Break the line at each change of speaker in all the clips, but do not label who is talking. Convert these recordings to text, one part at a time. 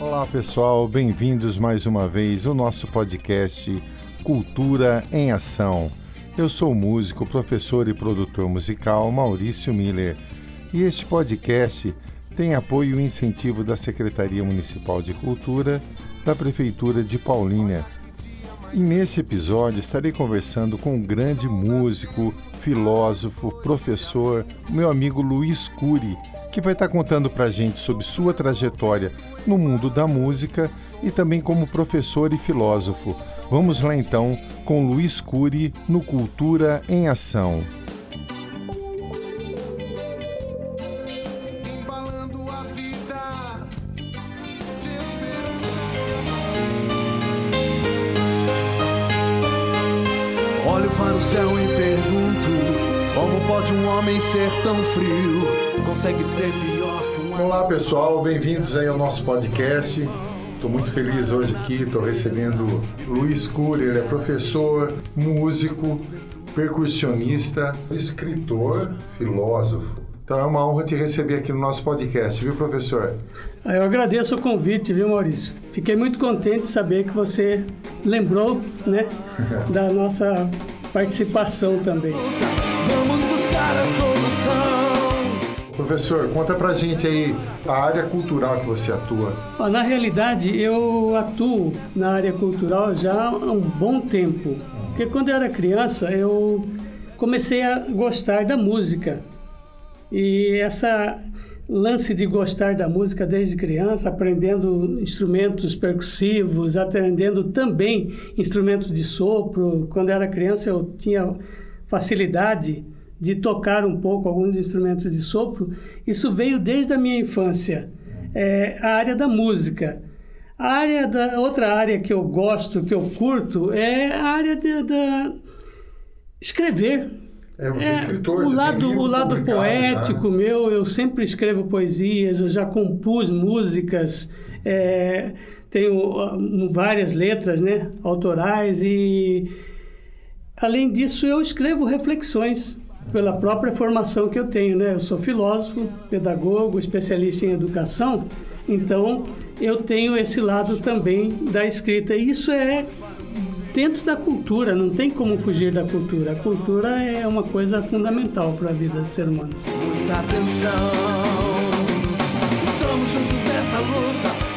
Olá pessoal, bem-vindos mais uma vez ao nosso podcast Cultura em Ação. Eu sou o músico, professor e produtor musical Maurício Miller e este podcast tem apoio e incentivo da Secretaria Municipal de Cultura da Prefeitura de Paulínia. E nesse episódio estarei conversando com um grande músico, filósofo, professor, meu amigo Luiz Cury que vai estar contando para a gente sobre sua trajetória no mundo da música e também como professor e filósofo. Vamos lá então com Luiz Cury no Cultura em Ação. Pessoal, bem-vindos aí ao nosso podcast. Estou muito feliz hoje aqui, estou recebendo Luiz Cury, ele é professor, músico, percussionista, escritor, filósofo. Então é uma honra te receber aqui no nosso podcast, viu, professor?
Ah, eu agradeço o convite, viu, Maurício? Fiquei muito contente de saber que você lembrou, né, da nossa participação também.
Vamos buscar a solução.
Professor, conta pra gente aí a área cultural que você atua.
Na realidade, eu atuo na área cultural já há um bom tempo. Porque quando eu era criança, eu comecei a gostar da música. E essa lance de gostar da música desde criança, aprendendo instrumentos percussivos, aprendendo também instrumentos de sopro. Quando eu era criança, eu tinha facilidade de tocar um pouco alguns instrumentos de sopro, isso veio desde a minha infância. É, a área da música. A área da outra área que eu gosto, que eu curto, é a área da escrever.
É, você é, é escritor,
o lado, o lado né? poético né? meu, eu sempre escrevo poesias, eu já compus músicas, é, tenho várias letras, né, autorais e além disso eu escrevo reflexões pela própria formação que eu tenho, né? Eu sou filósofo, pedagogo, especialista em educação, então eu tenho esse lado também da escrita. E isso é dentro da cultura, não tem como fugir da cultura. A cultura é uma coisa fundamental para a vida do ser humano.
Muita atenção, estamos juntos nessa luta.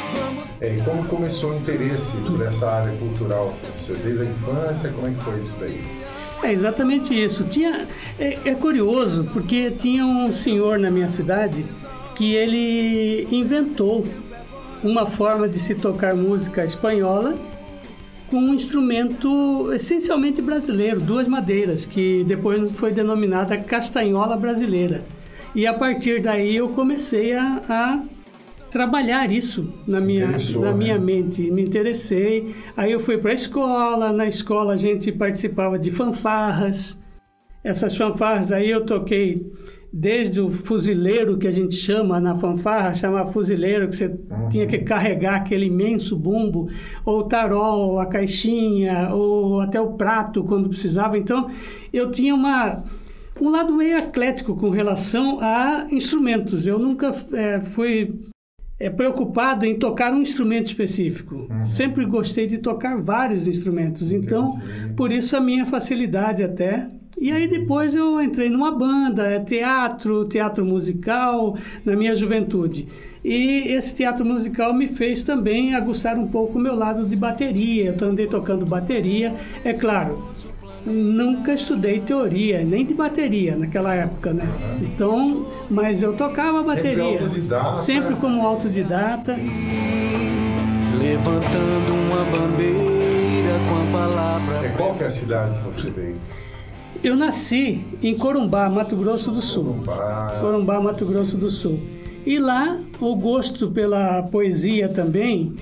É, e como começou o interesse por essa área cultural? Desde a infância, como é que foi isso daí?
É exatamente isso. Tinha, é, é, curioso porque tinha um senhor na minha cidade que ele inventou uma forma de se tocar música espanhola com um instrumento essencialmente brasileiro, duas madeiras, que depois foi denominada castanhola brasileira. E a partir daí eu comecei a, a trabalhar isso na minha na né? minha mente me interessei aí eu fui para a escola na escola a gente participava de fanfarras essas fanfarras aí eu toquei desde o fuzileiro que a gente chama na fanfarra chama fuzileiro que você uhum. tinha que carregar aquele imenso bumbo ou o tarol a caixinha ou até o prato quando precisava então eu tinha uma um lado meio eclético com relação a instrumentos. Eu nunca é, fui é preocupado em tocar um instrumento específico. Uhum. Sempre gostei de tocar vários instrumentos, então por isso a minha facilidade até. E aí depois eu entrei numa banda, é teatro, teatro musical na minha juventude. E esse teatro musical me fez também aguçar um pouco o meu lado de bateria. Eu andei tocando bateria, é claro nunca estudei teoria, nem de bateria naquela época, né? Então, mas eu tocava bateria. Sempre autodidata. Sempre como autodidata.
Levantando uma bandeira com a palavra.
É qual que é a cidade que você veio?
Eu nasci em Corumbá, Mato Grosso do Sul. Corumbá, Corumbá Mato Grosso do Sul. E lá o gosto pela poesia também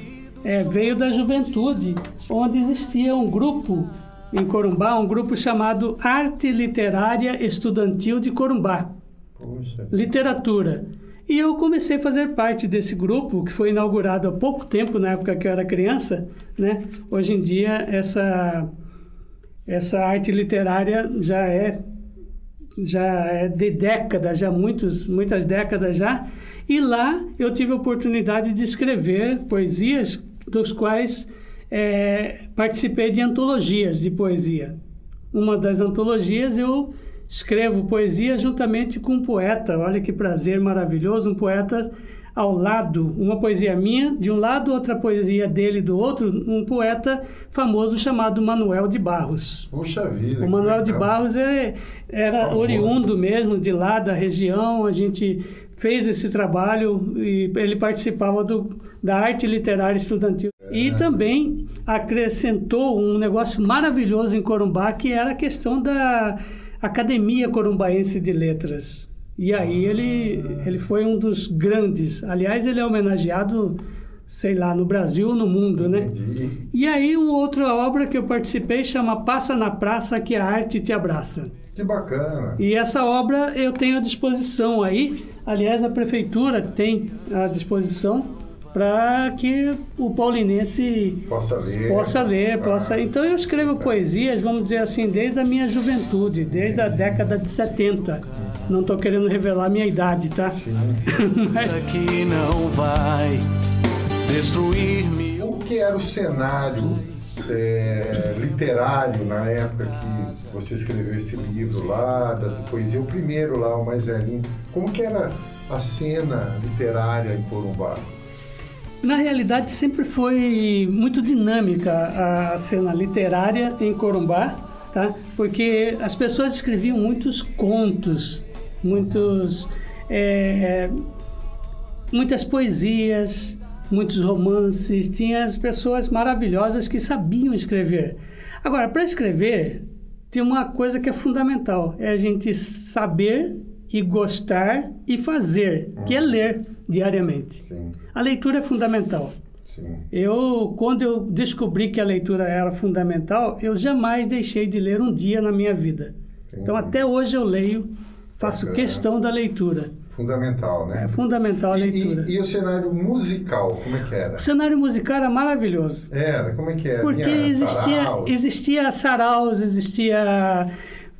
é, veio da juventude, onde existia um grupo em Corumbá um grupo chamado Arte Literária Estudantil de Corumbá. Puxa. Literatura. E eu comecei a fazer parte desse grupo, que foi inaugurado há pouco tempo, na época que eu era criança. Né? Hoje em dia, essa, essa arte literária já é já é de décadas, já muitos, muitas décadas já. E lá eu tive a oportunidade de escrever poesias, dos quais é, participei de antologias de poesia. Uma das antologias eu escrevo poesia juntamente com um poeta. Olha que prazer maravilhoso, um poeta ao lado, uma poesia minha de um lado, outra poesia dele do outro, um poeta famoso chamado Manuel de Barros.
Puxa vida.
O Manuel de Barros é, era famoso. oriundo mesmo de lá da região. A gente fez esse trabalho e ele participava do, da arte literária estudantil. É. E também acrescentou um negócio maravilhoso em Corumbá, que era a questão da Academia Corumbaense de Letras. E aí ele, ele foi um dos grandes. Aliás, ele é homenageado, sei lá, no Brasil ou no mundo, né? Entendi. E aí uma outra obra que eu participei chama Passa na Praça que a Arte Te Abraça.
Que bacana.
E essa obra eu tenho à disposição aí. Aliás, a prefeitura tem à disposição para que o paulinense
possa ler,
possa ler, possa. Então eu escrevo poesias, vamos dizer assim, desde a minha juventude, desde a década de 70. Não estou querendo revelar a minha idade, tá?
Mas... Isso aqui não vai destruir-me.
O que era o cenário é, literário na época que você escreveu esse livro lá, da poesia, o primeiro lá, o mais velhinho? Como que era a cena literária em Corumbá?
Na realidade, sempre foi muito dinâmica a cena literária em Corumbá, tá? porque as pessoas escreviam muitos contos, muitos, é, muitas poesias, muitos romances. Tinha as pessoas maravilhosas que sabiam escrever. Agora, para escrever, tem uma coisa que é fundamental: é a gente saber e gostar e fazer, que é ler diariamente. Sim. A leitura é fundamental. Sim. Eu, quando eu descobri que a leitura era fundamental, eu jamais deixei de ler um dia na minha vida. Entendi. Então, até hoje eu leio, faço Bacana. questão da leitura.
Fundamental, né?
É fundamental a leitura.
E, e, e, o cenário musical, como é que era?
O cenário musical era maravilhoso.
Era? Como é que era?
Porque existia, saraus. existia saraus, existia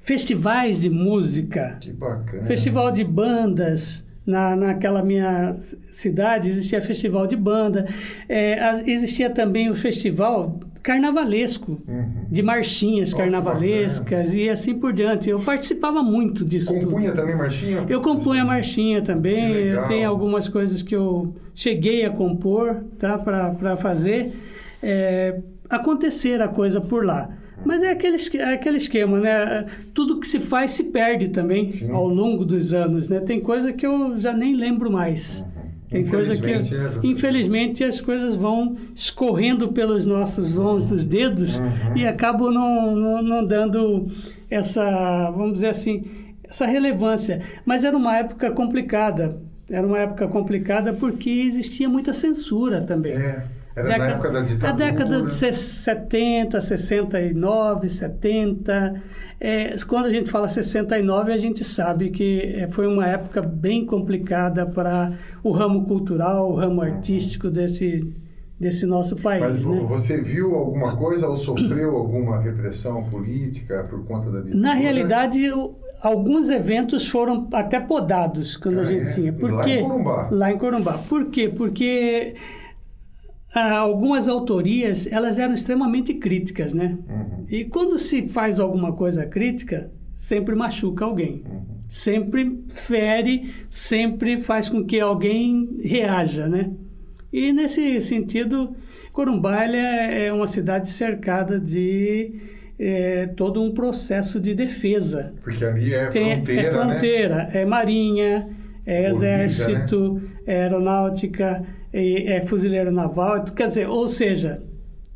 festivais de música.
Que bacana.
Festival de bandas. Na, naquela minha cidade existia festival de banda, é, existia também o festival carnavalesco, uhum. de marchinhas carnavalescas e assim por diante. Eu participava muito disso.
Compunha tudo. também marchinha?
Eu compunha marchinha também. Eu tenho algumas coisas que eu cheguei a compor tá, para fazer é, acontecer a coisa por lá. Mas é aquele, é aquele esquema, né? Tudo que se faz se perde também Sim. ao longo dos anos, né? Tem coisa que eu já nem lembro mais. Uhum. Tem coisa que, é, infelizmente, as coisas vão escorrendo pelos nossos vãos dos dedos uhum. e acabam não, não, não dando essa, vamos dizer assim, essa relevância. Mas era uma época complicada. Era uma época complicada porque existia muita censura também.
É. Era década, na época da ditadura. A
década de 70, 69, 70. É, quando a gente fala 69, a gente sabe que é, foi uma época bem complicada para o ramo cultural, o ramo artístico desse, desse nosso país. Mas
né? você viu alguma coisa ou sofreu alguma repressão política por conta da ditadura?
Na realidade, alguns eventos foram até podados quando é, a gente tinha. Por
lá em Corumbá.
Lá em Corumbá. Por quê? Porque ah, algumas autorias elas eram extremamente críticas, né? Uhum. E quando se faz alguma coisa crítica, sempre machuca alguém. Uhum. Sempre fere, sempre faz com que alguém reaja, né? E nesse sentido, Corumbá é, uma cidade cercada de é, todo um processo de defesa.
Porque ali é Tem, fronteira, É
fronteira,
né?
é marinha, é exército, né? é aeronáutica é, fuzileiro naval, quer dizer, ou seja,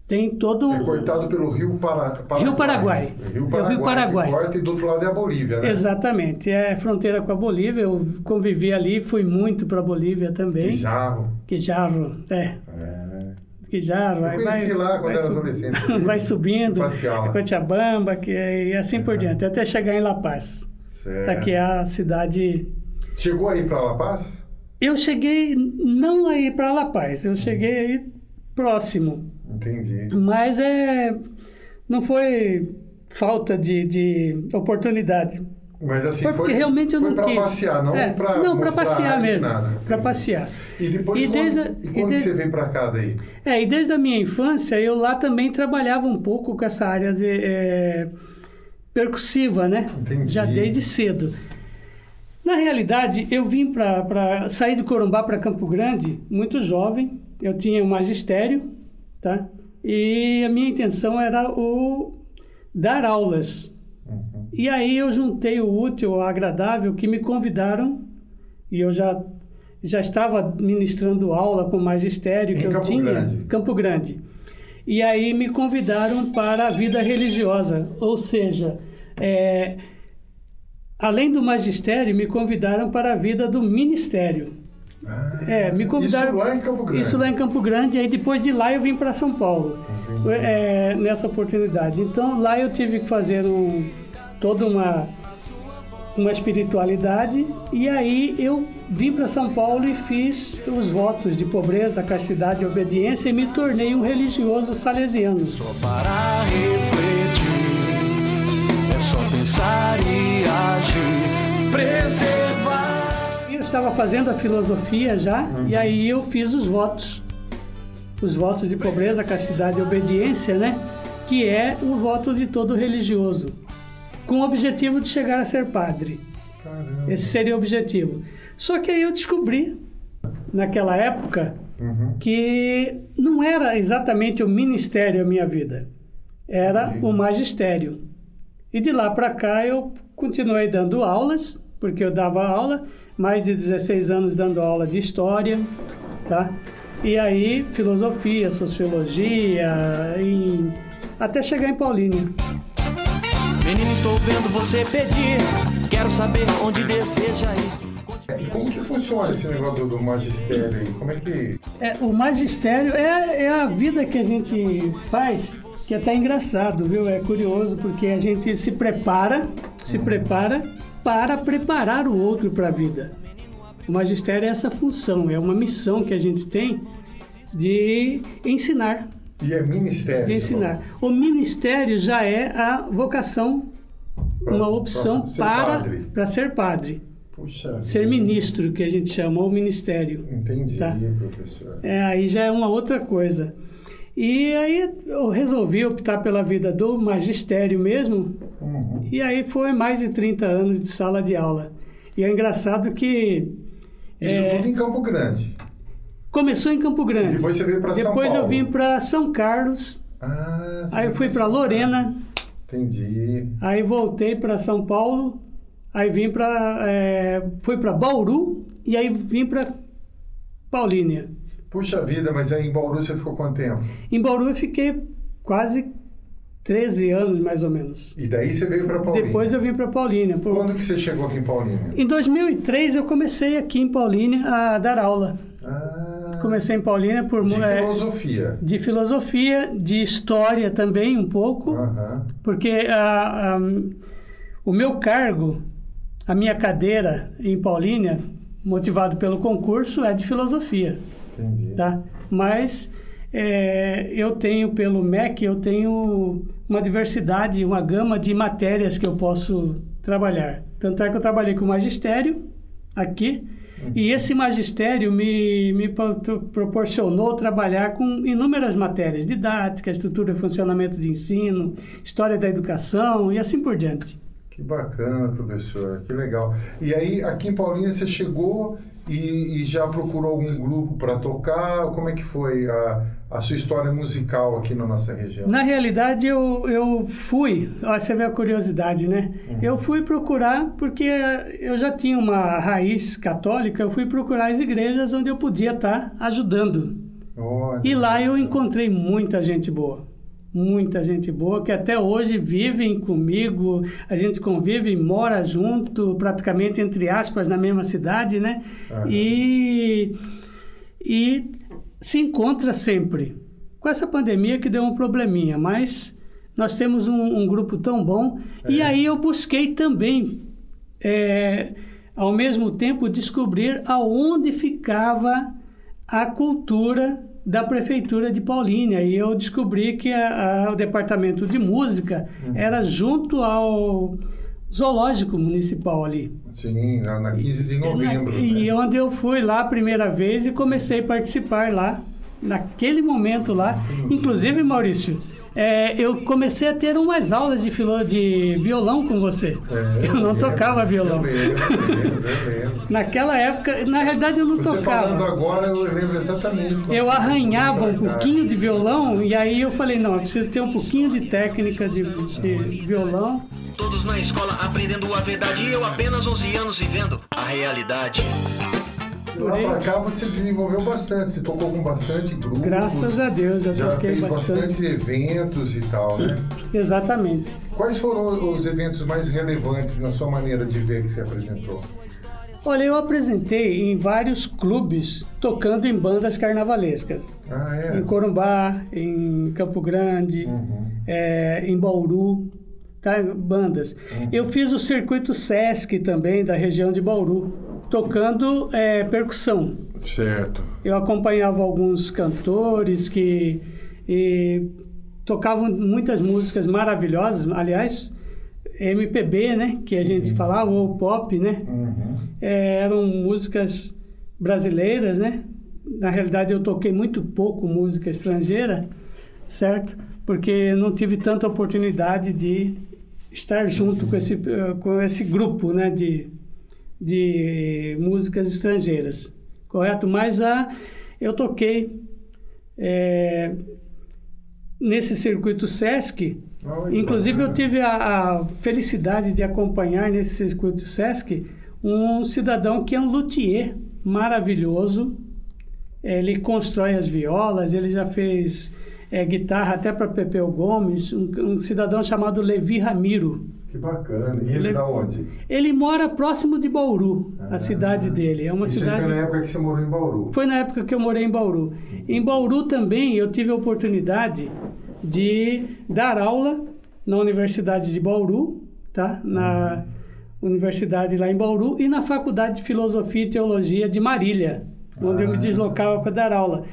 tem todo
É cortado pelo Rio Para...
Paraguai. Rio Paraguai.
Rio Paraguai, é o Rio Paraguai. Que corta e do outro lado é a Bolívia, né?
Exatamente, é fronteira com a Bolívia. Eu convivi ali, fui muito para a Bolívia também.
Que jarro.
Que jarro, é. É. Que jarro.
Eu conheci vai, lá quando era adolescente.
vai subindo. Cochabamba, que, e assim por diante, até chegar em La Paz. Certo. Tá, que é a cidade...
Chegou aí para La Paz?
Eu cheguei não aí para La Paz, eu cheguei aí próximo.
Entendi.
Mas é, não foi falta de, de oportunidade.
Mas assim,
Porque
foi,
realmente eu
foi
não
para
quis.
passear, não
É,
para
Não, para passear mesmo. Para passear.
E depois,
E
quando,
desde a-
e
e
quando
desde-
você vem para cá daí?
É, e desde a minha infância eu lá também trabalhava um pouco com essa área de, é, percussiva, né?
Entendi.
Já desde cedo. Na realidade, eu vim para sair de Corumbá para Campo Grande muito jovem. Eu tinha um magistério, tá? E a minha intenção era o dar aulas.
Uhum.
E aí eu juntei o útil ao agradável que me convidaram e eu já já estava ministrando aula com o magistério
Em
que eu
Campo
tinha
Grande.
Campo Grande. E aí me convidaram para a vida religiosa, ou seja, é, além do magistério, me convidaram para a vida do ministério.
Ah,
É, me convidaram.
Isso lá em Campo Grande.
Isso lá em Campo Grande, aí depois de lá eu vim para São Paulo, é, nessa oportunidade. Então lá eu tive que fazer um, toda uma, uma espiritualidade, e aí eu vim para São Paulo e fiz os votos de pobreza, castidade e obediência e me tornei um religioso salesiano.
Só para pensar e agir, preservar.
Eu estava fazendo a filosofia já, e aí eu fiz os votos. Os votos de pobreza, castidade e obediência, né? Que é o voto de todo religioso, com o objetivo de chegar a ser padre.
Caramba.
Esse seria o objetivo. Só que aí eu descobri, naquela época,
Uhum.
que não era exatamente o ministério a minha vida, era o magistério. E de lá para cá eu continuei dando aulas, porque eu dava aula, mais de 16 anos dando aula de história, tá? E aí filosofia, sociologia, em- até chegar em Paulínia.
Menino, estou vendo você pedir, quero saber onde deseja ir.
E como que funciona esse negócio do magistério aí? Como é que...
É, o magistério é, é a vida que a gente faz, que é até engraçado, viu? É curioso, porque a gente se prepara, se prepara para preparar o outro para a vida. O magistério é essa função, é uma missão que a gente tem de ensinar,
E é ministério?
de ensinar. O ministério já é a vocação,
Pra-
uma opção
pra ser
para
padre.
para ser padre?
Puxa
ser
vida.
ministro, que a gente chama, ou ministério.
Entendi,
Tá.
professor.
É, aí já é uma outra coisa. E aí eu resolvi optar pela vida do magistério mesmo,
Uhum.
e aí foi mais de 30 anos de sala de aula. E é engraçado que
Isso
É.
tudo em Campo Grande.
começou em Campo Grande.
Depois você veio para São Paulo.
Depois eu vim para São Carlos,
Ah,
aí eu fui para Lorena.
Entendi.
aí voltei para São Paulo, aí vim para fui para Bauru e aí vim para Paulínia.
Puxa vida, mas aí em Bauru você ficou quanto tempo?
Em Bauru eu fiquei quase 13 anos mais ou menos.
E daí você veio para Paulínia.
Depois eu vim para Paulínia. Por-
Quando que você chegou aqui em Paulínia?
Em 2003 eu comecei aqui em Paulínia a dar aula.
Ah,
Comecei em Paulínia por
de
é,
filosofia.
de filosofia, de história também um pouco,
Aham.
porque a- a- o meu cargo, a minha cadeira em Paulínia, motivado pelo concurso, é de filosofia,
Entendi.
tá? Mas é, eu tenho pelo MEC, eu tenho uma diversidade, uma gama de matérias que eu posso trabalhar. Tanto é que eu trabalhei com magistério aqui, e esse magistério me, me pro- proporcionou trabalhar com inúmeras matérias, didática, estrutura e funcionamento de ensino, história da educação e assim por diante.
Que bacana, professor. Que legal. E aí, aqui em Paulínia, você chegou e, e já procurou algum grupo para tocar? Como é que foi a, a sua história musical aqui na nossa região?
Na realidade, eu, eu fui, ó, você vê a curiosidade, né? Eu fui procurar, porque eu já tinha uma raiz católica, eu fui procurar as igrejas onde eu podia estar ajudando.
Olha,
E lá eu encontrei muita gente boa. Muita gente boa que até hoje vivem comigo, a gente convive, mora junto, praticamente entre aspas, na mesma cidade, né?
Aham.
E, e se encontra sempre. Com essa pandemia que deu um probleminha, mas nós temos um, um grupo tão bom. E
É.
aí eu busquei também, é, ao mesmo tempo, descobrir aonde ficava a cultura da prefeitura de Paulínia e eu descobri que a- a- o departamento de música era junto ao zoológico municipal ali.
Sim, na, na 15 de novembro.
E
né?
onde eu fui lá a primeira vez e comecei a participar lá, naquele momento lá. Inclusive, Maurício, é, eu comecei a ter umas aulas de, filo, de violão com você.
É,
eu não
lembro,
tocava violão.
Eu lembro, eu lembro, eu lembro.
Naquela época, na realidade eu não
Você
tocava.
falando agora, eu lembro exatamente.
Eu arranhava um pouquinho de violão e aí eu falei, não, eu preciso ter um pouquinho de técnica de, de violão.
Todos na escola aprendendo a verdade e eu apenas 11 anos vivendo a realidade.
Lá pra cá você desenvolveu bastante, você tocou com bastante grupos.
Graças a Deus, eu
Já
toquei
fez
bastante.
bastante eventos e tal, né?
Exatamente.
Quais foram os eventos mais relevantes na sua maneira de ver que você apresentou?
Olha, eu apresentei em vários clubes tocando em bandas carnavalescas.
Ah, é?
Em Corumbá, em Campo Grande,
Uhum.
é, em Bauru, tá? bandas.
Uhum.
Eu fiz o circuito Sesc também, da região de Bauru, tocando é, percussão.
Certo.
Eu acompanhava alguns cantores que e, tocavam muitas músicas maravilhosas, aliás, MPB, né, que a gente falava, ou pop, né,
Uhum.
é, eram músicas brasileiras, né? Na realidade, eu toquei muito pouco música estrangeira, certo? Porque não tive tanta oportunidade de estar junto com esse, eh, com esse grupo, né? De, de músicas estrangeiras, correto? Mas a, eu toquei eh, nesse circuito Sesc,
que
Inclusive, eu tive a, a felicidade de acompanhar nesse circuito Sesc um cidadão que é um luthier maravilhoso. Ele constrói as violas, ele já fez é, guitarra até para Pepeu Gomes, um, um cidadão chamado Levi Ramiro.
Que bacana. E ele
Le-
da onde?
Ele mora próximo de Bauru,
Ah.
a cidade dele. É uma
Isso
cidade.
foi na época que você morou em Bauru.
Foi na época que eu morei em Bauru. Em Bauru também eu tive a oportunidade de dar aula na Universidade de Bauru, tá? Na universidade lá em Bauru e na Faculdade de Filosofia e Teologia de Marília, onde eu me
Ah.
deslocava para dar aula.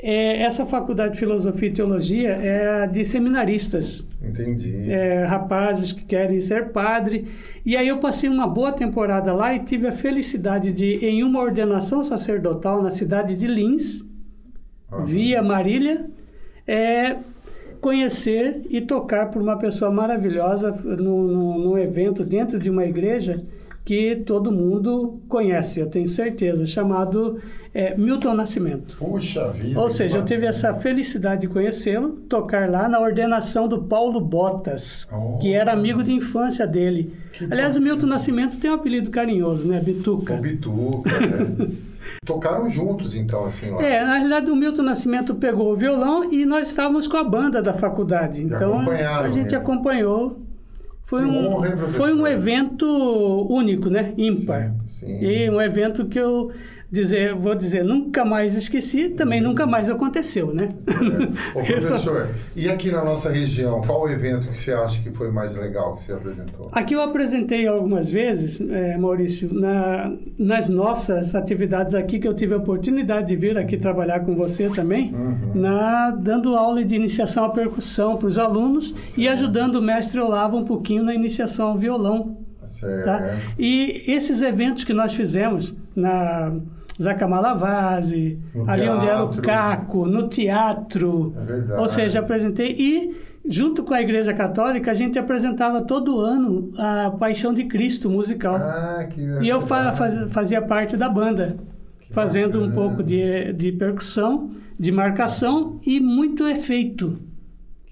É, essa faculdade de Filosofia e Teologia é de seminaristas
Entendi.
é, rapazes que querem ser padre. E aí eu passei uma boa temporada lá e tive a felicidade de, em uma ordenação sacerdotal na cidade de Lins,
Aham.
via Marília, é, conhecer e tocar por uma pessoa maravilhosa num evento dentro de uma igreja que todo mundo conhece, eu tenho certeza, chamado é, Milton Nascimento.
Puxa vida.
Ou seja, eu tive essa felicidade de conhecê-lo, tocar lá na ordenação do Paulo Botas,
Oh.
que era amigo de infância dele. Aliás, o
bacana.
Milton Nascimento tem um apelido carinhoso, né? Bituca.
O Bituca, né? Tocaram juntos, então, assim, lá.
É, na realidade o Milton Nascimento pegou o violão e nós estávamos com a banda da faculdade. Então a gente acompanhou. Foi um,
honra,
foi um evento único, né? Ímpar.
Sim, sim.
E um evento que eu dizer, vou dizer, nunca mais esqueci, também nunca mais aconteceu, né?
Ô,
Eu só-
professor, e aqui na nossa região, qual o evento que você acha que foi mais legal que você apresentou?
Aqui eu apresentei algumas vezes, eh, Maurício, na- nas nossas atividades aqui, que eu tive a oportunidade de vir aqui trabalhar com você também, na, dando aula de iniciação à percussão para os alunos e ajudando o mestre Olavo um pouquinho na iniciação ao violão.
Certo.
Tá? E esses eventos que nós fizemos na Zacamalavase,
No
ali onde era o. Caco, no teatro,
É verdade.
ou seja, apresentei e junto com a Igreja Católica a gente apresentava todo ano a Paixão de Cristo musical.
Ah, que
e eu fa-
verdade.
faz- fazia parte da banda, fazendo um
bacana.
pouco de, de percussão, de marcação e muito efeito.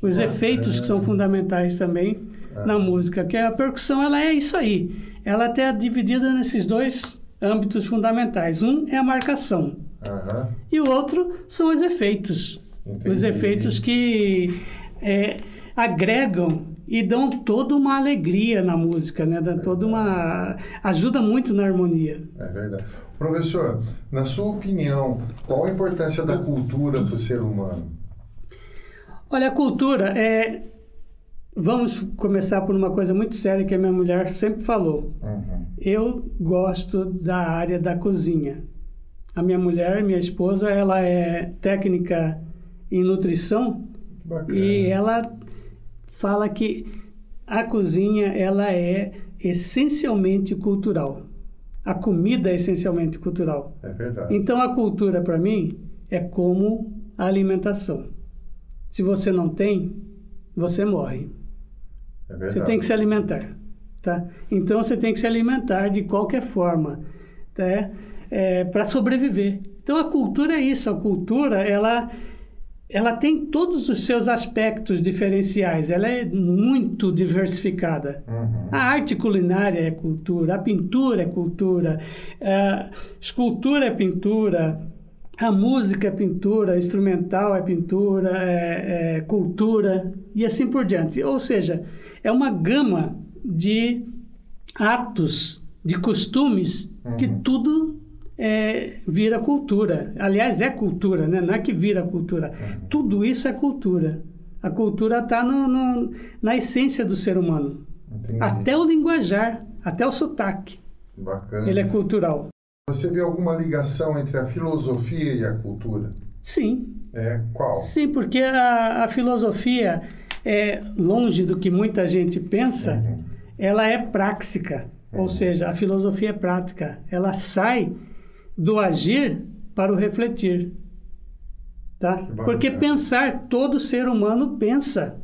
Os efeitos que são fundamentais também na música, que a percussão ela é isso aí. Ela até é dividida nesses dois âmbitos fundamentais. Um é a marcação
Aham.
e o outro são os efeitos.
Entendi.
Os efeitos que é, agregam e dão toda uma alegria na música, né? Dão toda uma ajuda muito na harmonia.
É verdade. Professor, na sua opinião, qual a importância da cultura para o ser humano?
Olha, a cultura é. Vamos começar por uma coisa muito séria que a minha mulher sempre falou.
Uhum.
Eu gosto da área da cozinha. A minha mulher, minha esposa, ela é técnica em nutrição e ela fala que a cozinha ela é essencialmente cultural. A comida é essencialmente cultural.
É verdade.
Então a cultura para mim é como a alimentação. Se você não tem, você morre.
É verdade.
Você tem que se alimentar, tá? Então você tem que se alimentar de qualquer forma, tá? É, para sobreviver. Então a cultura é isso. A cultura ela ela tem todos os seus aspectos diferenciais. Ela é muito diversificada.
Uhum.
A arte culinária é cultura, a pintura é cultura, a escultura é pintura, a música é pintura, a instrumental é pintura, é, é cultura e assim por diante. Ou seja, é uma gama de atos, de costumes que tudo é, vira cultura. Aliás, é cultura, né? não é que vira cultura. Tudo isso é cultura. A cultura está na essência do ser humano.
Entendi.
Até o linguajar, até o sotaque.
Bacana.
Ele é cultural.
Você vê alguma ligação entre a filosofia e a cultura?
Sim,
É, qual?
sim, porque a, a filosofia é longe do que muita gente pensa,
Uhum.
Ela é prática. Ou seja, a filosofia é prática. Ela sai do agir para o refletir. Tá? Porque pensar, todo ser humano pensa.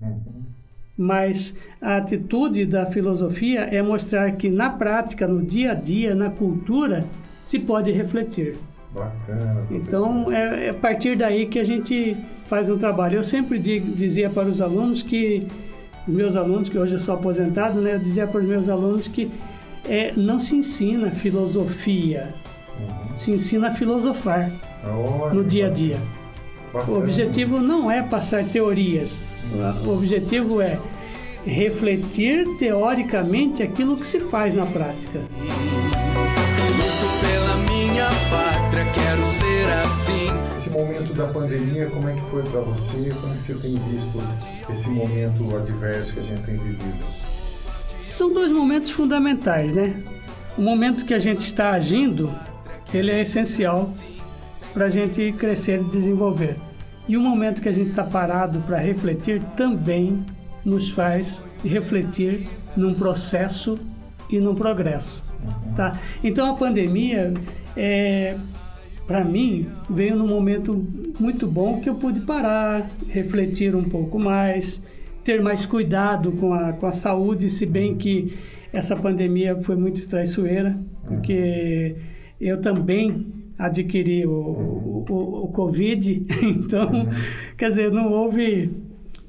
Uhum.
Mas a atitude da filosofia é mostrar que na prática, no dia a dia, na cultura, se pode refletir.
Bacana.
Então, é, é a partir daí que a gente faz um trabalho. Eu sempre di- dizia para os alunos que, meus alunos, que hoje eu sou aposentado, né, eu dizia para os meus alunos que é, não se ensina filosofia, se ensina a filosofar no dia a dia.
bacana.
O objetivo não é passar teorias, o objetivo é refletir teoricamente aquilo que se faz na prática.
Minha pátria, quero ser assim.
Esse momento da pandemia, como é que foi para você? Como é que você tem visto esse momento adverso que a gente tem vivido?
São dois momentos fundamentais, né? O momento que a gente está agindo, ele é essencial para a gente crescer e desenvolver. E o momento que a gente está parado para refletir também nos faz refletir num processo e num progresso, tá? Então a pandemia, é, para mim, veio num momento muito bom que eu pude parar, refletir um pouco mais, ter mais cuidado com a, com a saúde, se bem que essa pandemia foi muito traiçoeira, porque eu também adquiri o, o, o, Covid, então, quer dizer, não houve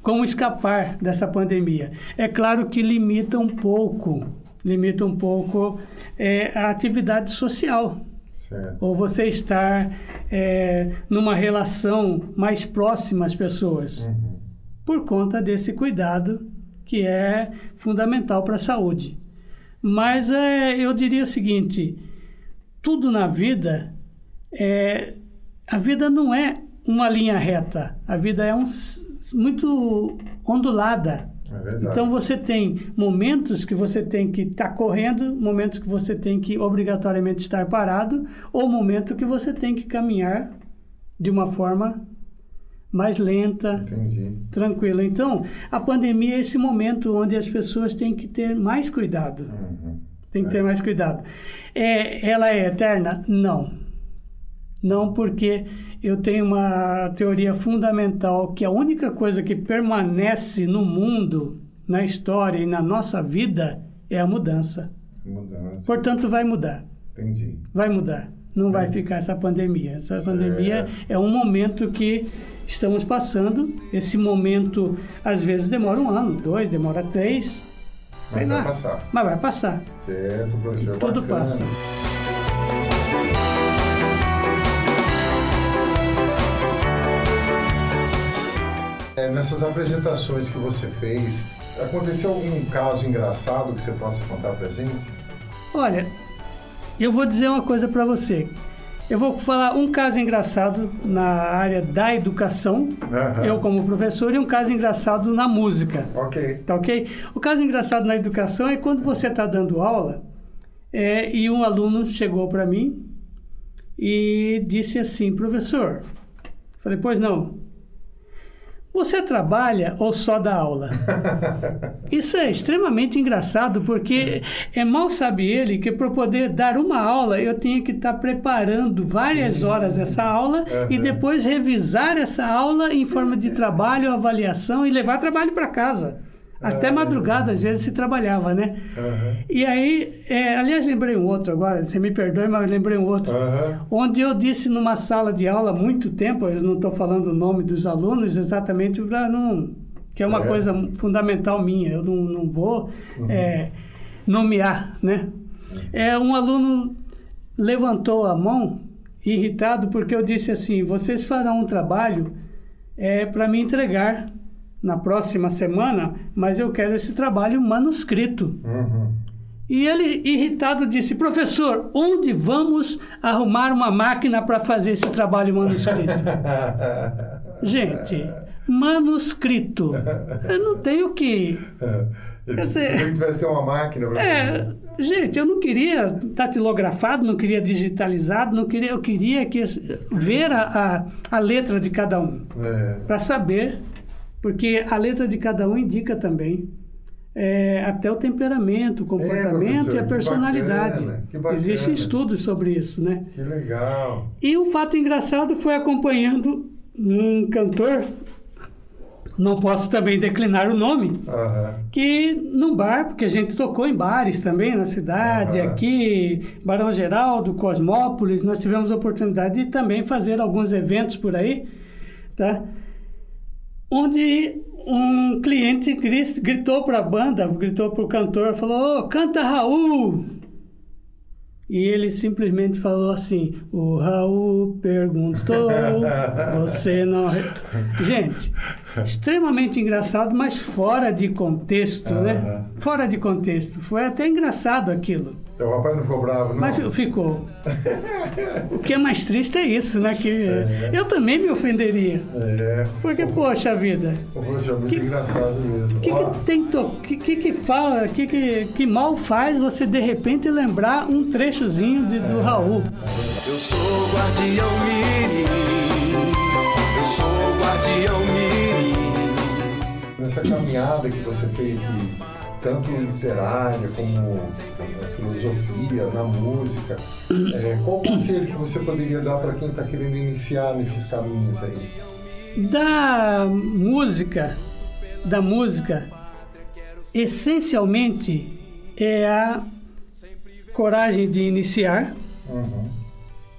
como escapar dessa pandemia. É claro que limita um pouco, limita um pouco é, a atividade social,
Certo.
ou você estar é, numa relação mais próxima às pessoas,
Uhum.
por conta desse cuidado que é fundamental para a saúde. Mas é, eu diria o seguinte: tudo na vida é, a vida não é uma linha reta, a vida é um, muito ondulada.
É.
Então você tem momentos que você tem que estar correndo, momentos que você tem que obrigatoriamente estar parado, ou momento que você tem que caminhar de uma forma mais lenta,
Entendi.
tranquila. Então, a pandemia é esse momento onde as pessoas têm que ter mais cuidado.
Uhum.
Tem que ter mais cuidado. É, ela é eterna? Não. Não, porque eu tenho uma teoria fundamental que a única coisa que permanece no mundo, na história e na nossa vida é a mudança.
Mudança.
Portanto, vai mudar.
Entendi.
Vai mudar. Não vai ficar essa pandemia. Essa
Certo.
pandemia é um momento que estamos passando. Esse momento, às vezes, demora um ano, dois, demora três. Sei
Mas
lá.
vai passar.
Mas vai passar.
Certo, professor.
Tudo
bacana.
passa.
É, nessas apresentações que você fez, aconteceu algum caso engraçado que você possa contar pra gente?
Olha, eu vou dizer uma coisa para você. Eu vou falar um caso engraçado na área da educação,
Aham.
eu como professor, e um caso engraçado na música.
Ok.
Tá ok? O caso engraçado na educação é quando você está dando aula é, e um aluno chegou para mim e disse assim, professor, falei, pois não, Você trabalha ou só dá aula? Isso é extremamente engraçado, porque é mal sabe ele que para poder dar uma aula eu tinha que estar tá preparando várias horas essa aula e depois revisar essa aula em forma de trabalho, avaliação e levar trabalho para casa. Até madrugada, às vezes, se trabalhava, né? Uhum. E aí, é, aliás, lembrei um outro agora, você me perdoe, mas lembrei um outro. Uhum. Onde eu disse numa sala de aula há muito tempo, eu não estou falando o nome dos alunos exatamente para não. que é uma certo. coisa fundamental minha, eu não, não vou uhum. é, nomear, né? É, um aluno levantou a mão, irritado, porque eu disse assim: vocês farão um trabalho é, para me entregar na próxima semana, mas eu quero esse trabalho manuscrito. Uhum. E ele, irritado, disse: Professor, onde vamos arrumar uma máquina para fazer esse trabalho manuscrito? Gente, manuscrito. Eu não tenho que.
Quer dizer, se tivesse ter uma máquina para
é, gente, eu não queria datilografado, não queria digitalizado, não queria, eu queria que ver a, a, a letra de cada um é. para saber porque a letra de cada um indica também é, até o temperamento, o comportamento é, e a personalidade. Que bacana, que bacana. Existem estudos sobre isso, né?
Que legal.
E um fato engraçado foi acompanhando um cantor, não posso também declinar o nome, uhum. que num bar, porque a gente tocou em bares também na cidade, uhum. aqui, Barão Geraldo, Cosmópolis, nós tivemos a oportunidade de também fazer alguns eventos por aí, tá? Onde um cliente gritou para a banda, gritou para o cantor, falou: oh, canta Raul! E ele simplesmente falou assim: o Raul perguntou, você não. Gente, extremamente engraçado, mas fora de contexto, né? Fora de contexto. Foi até engraçado aquilo.
O rapaz não ficou bravo, não?
Mas ficou. o que é mais triste é isso, né? Que é. eu também me ofenderia. É. Porque, poxa vida.
Poxa, muito que, engraçado mesmo.
O que, que, tem que, que, que fala, que, que, que mal faz você de repente lembrar um trechozinho de, do é. Raul?
Eu sou guardião Mirim. Eu sou guardião Mirim.
Nessa caminhada que você fez de tanto literária como na filosofia, na música. É, qual o conselho que você poderia dar para quem está querendo iniciar nesses caminhos aí?
Da música, da música, essencialmente é a coragem de iniciar uhum.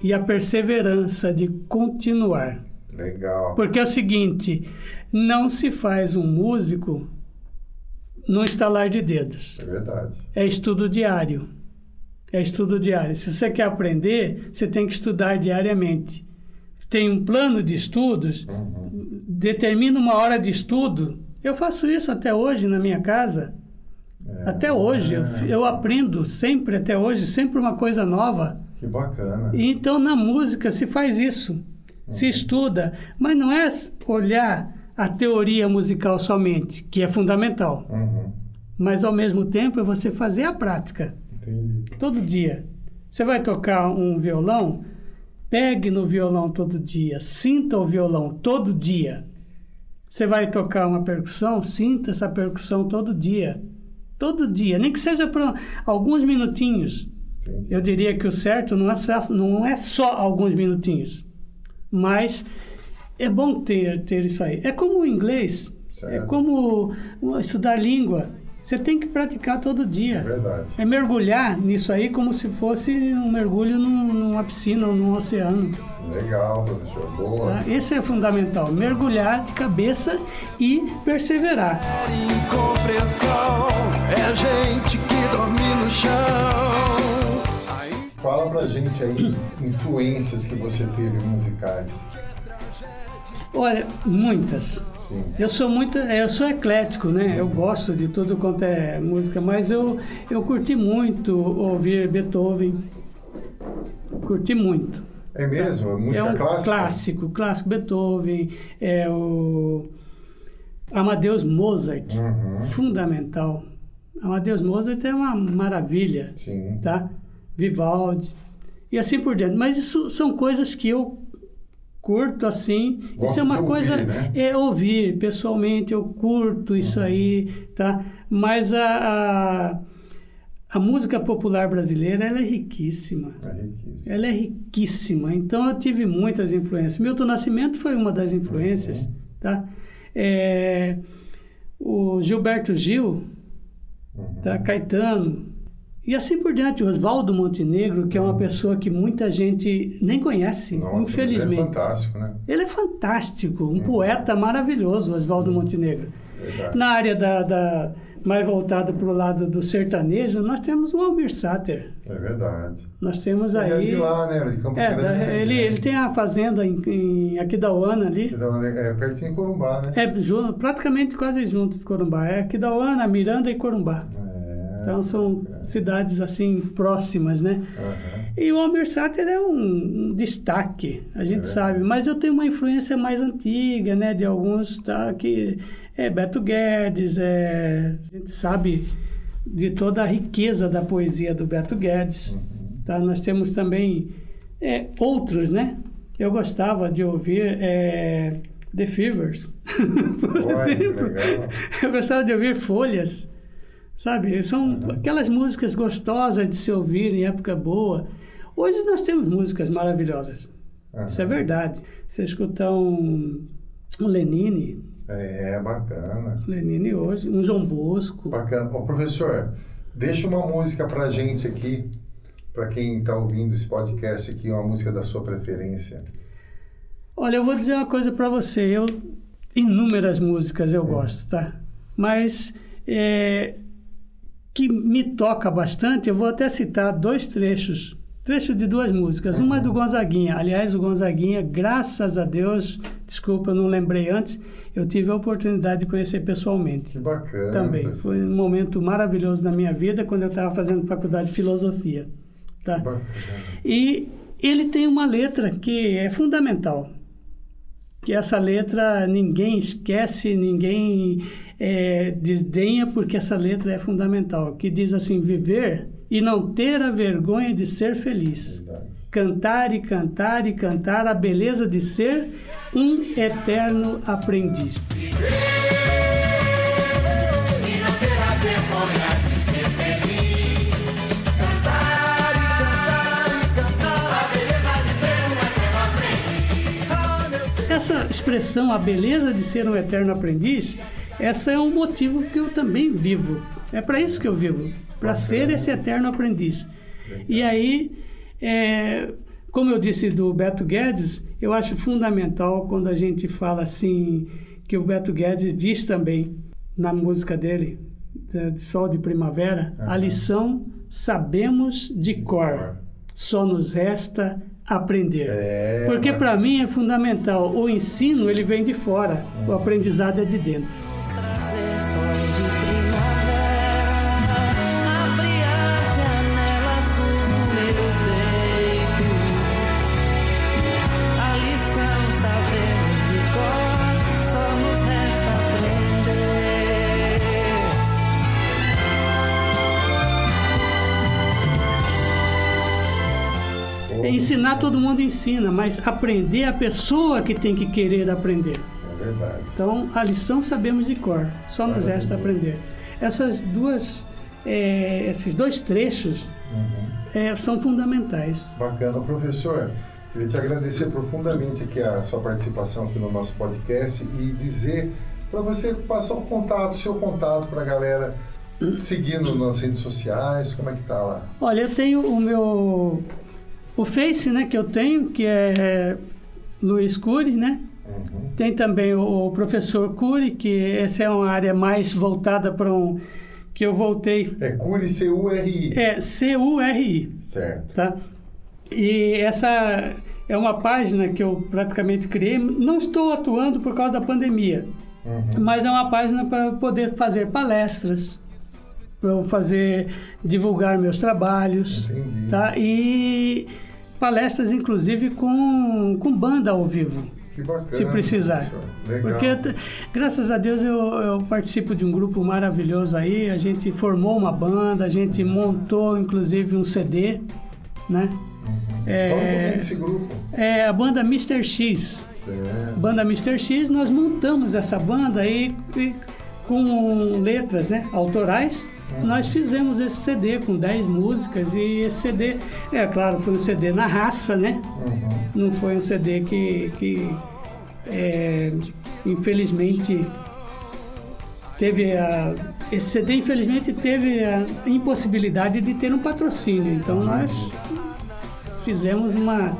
e a perseverança de continuar.
Legal.
Porque é o seguinte, não se faz um músico no estalar de dedos.
É verdade.
É estudo diário. É estudo diário. Se você quer aprender, você tem que estudar diariamente. Tem um plano de estudos, uhum. determina uma hora de estudo. Eu faço isso até hoje na minha casa. É, até hoje. É. Eu, eu, aprendo sempre, até hoje, sempre uma coisa nova.
Que bacana.
E então, na música, se faz isso. Uhum. Se estuda. Mas não é olhar a teoria musical somente, que é fundamental. Uhum. Mas ao mesmo tempo é você fazer a prática. Entendi. Todo dia. Você vai tocar um violão, pegue no violão todo dia, sinta o violão todo dia. Você vai tocar uma percussão, sinta essa percussão todo dia. Todo dia, nem que seja por alguns minutinhos. Entendi. Eu diria que o certo não é só, não é só alguns minutinhos, mas é bom ter, ter isso aí. É como o inglês, é certo. é como estudar língua. Você tem que praticar todo dia.
É verdade.
É mergulhar nisso aí como se fosse um mergulho num, numa piscina ou num oceano.
Legal, professor. Boa.
Tá? Esse é fundamental. Mergulhar de cabeça e perseverar. Incompreensão é gente que dorme no chão.
Fala pra gente aí influências que você teve musicais.
Olha, muitas. Eu sou muito, eu sou eclético, né? Eu gosto de tudo quanto é música, mas eu, eu curti muito ouvir Beethoven. Curti muito.
É mesmo? Música é um clássica?
Clássico, clássico Beethoven, é o Amadeus Mozart, uhum. fundamental. Amadeus Mozart é uma maravilha, Sim. tá? Vivaldi e assim por diante. Mas isso são coisas que eu curto assim.
Gosta
isso é uma
de ouvir,
coisa
né?
é ouvir pessoalmente. Eu curto isso
Uhum.
aí, tá? Mas a, a a música popular brasileira ela é riquíssima.
É riquíssimo.
Ela é riquíssima. Então eu tive muitas influências. Milton Nascimento foi uma das influências,
Uhum.
tá? É, o Gilberto Gil,
Uhum.
tá? Caetano e assim por diante. Oswaldo Montenegro, que é uma pessoa que muita gente nem conhece,
Uhum. Nossa,
infelizmente.
É fantástico, né?
Ele é fantástico, um poeta maravilhoso, Oswaldo Montenegro.
Verdade.
Na área da, da- mais voltada para o lado do sertanejo, nós temos o Almir Sater.
É verdade.
Nós temos
Ele é
aí.
de lá, né? De Campo
É,
Grande.
da- ele,
né?
ele tem a fazenda em, em Aquidauana ali.
Então, É pertinho de Corumbá, né?
É praticamente quase junto de Corumbá. É Aquidauana, Miranda e Corumbá.
É.
Então são cidades assim próximas, né?
Aham.
E o Almir Sater é um, um destaque, a gente
É
sabe. Mas eu tenho uma influência mais antiga, né? De alguns, tá? Que é Beto Guedes, é, a gente sabe de toda a riqueza da poesia do Beto Guedes.
Uhum.
Tá? Nós temos também é, outros, né? Eu gostava de ouvir é, The Fevers, por
que
exemplo. Eu gostava de ouvir Folhas, sabe? São aquelas músicas gostosas de se ouvir em época boa. Hoje nós temos músicas maravilhosas. Isso é verdade. Você escutar um, um Lenine,
É, bacana.
Lenine hoje, um João Bosco.
Bacana. Ô, professor, deixa uma música pra gente aqui, pra quem tá ouvindo esse podcast aqui, uma música da sua preferência.
Olha, eu vou dizer uma coisa para você. Eu inúmeras músicas eu gosto, tá? Mas é, que me toca bastante, eu vou até citar dois trechos, trechos de duas músicas. Uma é do Gonzaguinha. Aliás, o Gonzaguinha, graças a Deus, desculpa, eu não lembrei antes, eu tive a oportunidade de conhecer pessoalmente.
Que bacana.
Também. Foi um momento maravilhoso na minha vida quando eu estava fazendo faculdade de filosofia. Tá?
Bacana.
E ele tem uma letra que é fundamental. Que essa letra ninguém esquece, ninguém é, desdenha, porque essa letra é fundamental. Que diz assim: viver e não ter a vergonha de ser feliz.
Verdade.
Cantar e cantar e cantar a beleza de ser um eterno aprendiz. Essa expressão, a beleza de ser um eterno aprendiz, essa é um motivo que eu também vivo. É para isso que eu vivo, para ser esse eterno aprendiz. E aí, é, como eu disse do Beto Guedes, eu acho fundamental quando a gente fala assim, que o Beto Guedes diz também na música dele, de Sol de Primavera, a
Aham.
lição sabemos de cor, só nos resta aprender.
É,
Porque para mim é fundamental. O ensino ele vem de fora, o aprendizado é de dentro. Ensinar todo mundo ensina, mas aprender a pessoa que tem que querer aprender.
É verdade.
Então a lição sabemos de cor, só nos resta aprender. Essas duas, é, esses dois trechos é, são fundamentais.
Bacana, professor. Queria te agradecer profundamente aqui a sua participação aqui no nosso podcast e dizer para você passar o contato, seu contato para a galera seguindo nas redes sociais, como é que tá lá?
Olha, eu tenho o meu o Face, né, que eu tenho, que é Luiz Cury, né?
Uhum.
Tem também o, o professor Cury, que essa é uma área mais voltada para um que eu voltei
É Curi C-U-R-I.
é C U R I,
Certo.
tá? E essa é uma página que eu praticamente criei. Não estou atuando por causa da pandemia,
Uhum.
mas é uma página para poder fazer palestras, para eu fazer divulgar meus trabalhos,
Entendi.
tá? E palestras inclusive com, com banda ao vivo,
Que bacana.
se precisar. Porque graças a Deus eu, eu participo de um grupo maravilhoso aí, a gente formou uma banda, a gente montou inclusive um CD, né?
Fala um pouquinho desse grupo.
É a banda Mr. X.
Certo.
Banda Mr. X, nós montamos essa banda aí e com letras né, autorais. Nós fizemos esse CD com 10 músicas e esse CD, é claro, foi um CD na raça, né? Não foi um CD que, que é, infelizmente teve a, esse CD infelizmente teve a impossibilidade de ter um patrocínio. Então nós fizemos uma,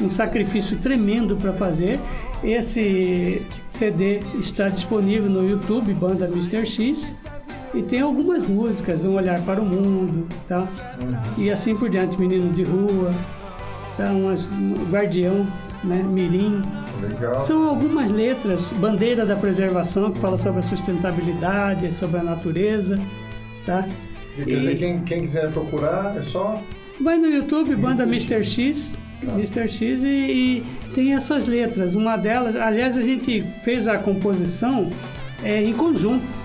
um sacrifício tremendo para fazer. Esse CD está disponível no YouTube, Banda Mr. X, e tem algumas músicas, Um Olhar para o Mundo, tá? E assim por diante, Menino de Rua, tá? Umas, um Guardião, né? Mirim.
Legal.
São algumas letras, Bandeira da Preservação, que fala sobre a sustentabilidade, sobre a natureza, tá?
E quer dizer, quem, quem quiser procurar, é só.
Vai no YouTube, banda
Mr.
X, Mr. X e, e tem essas letras. Uma delas, aliás, a gente fez a composição é, em conjunto.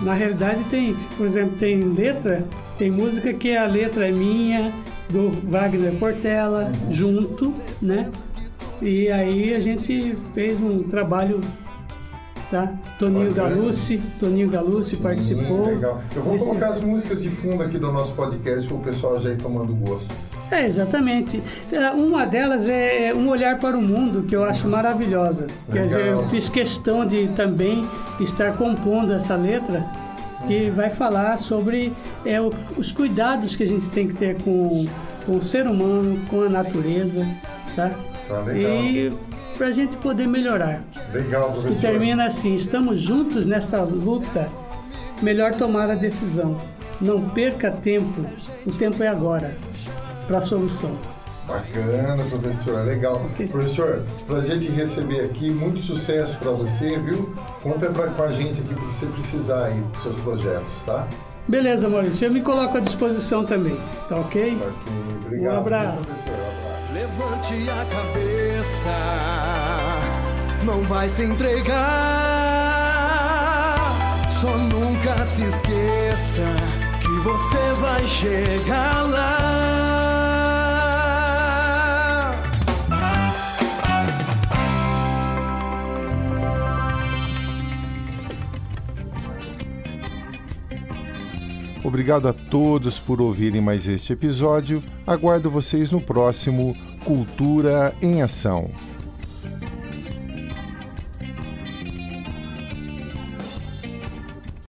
Na realidade tem, por exemplo, tem letra, tem música que a letra é minha, do Wagner Portela, junto, né? E aí a gente fez um trabalho, tá? Toninho. Galucci, Toninho Galucci participou.
Hum, legal. Eu vou
Esse-
colocar as músicas de fundo aqui do nosso podcast para o pessoal já ir tomando gosto.
É, exatamente. É, Uma delas é Um Olhar para o Mundo, que eu acho maravilhosa. Quer dizer,
Legal.
eu fiz questão de também estar compondo essa letra, que vai falar sobre é, os cuidados que a gente tem que ter com, com o ser humano, com a natureza, tá?
Tá legal.
E para a gente poder melhorar.
Legal,
E
professor.
termina assim: estamos juntos nesta luta, melhor tomar a decisão. Não perca tempo, o tempo é agora para a solução.
Bacana, professor, legal. Professor, pra gente receber aqui, muito sucesso para você, viu? Conta pra, com a gente aqui que você precisar aí dos seus projetos, tá?
Beleza, Maurício, eu me coloco à disposição também, tá ok?
Ok, Obrigado.
Um abraço.
professor? Um abraço.
Levante a cabeça, não vai se entregar. Só nunca se esqueça que você vai chegar lá.
Obrigado a todos por ouvirem mais este episódio. Aguardo vocês no próximo Cultura em Ação.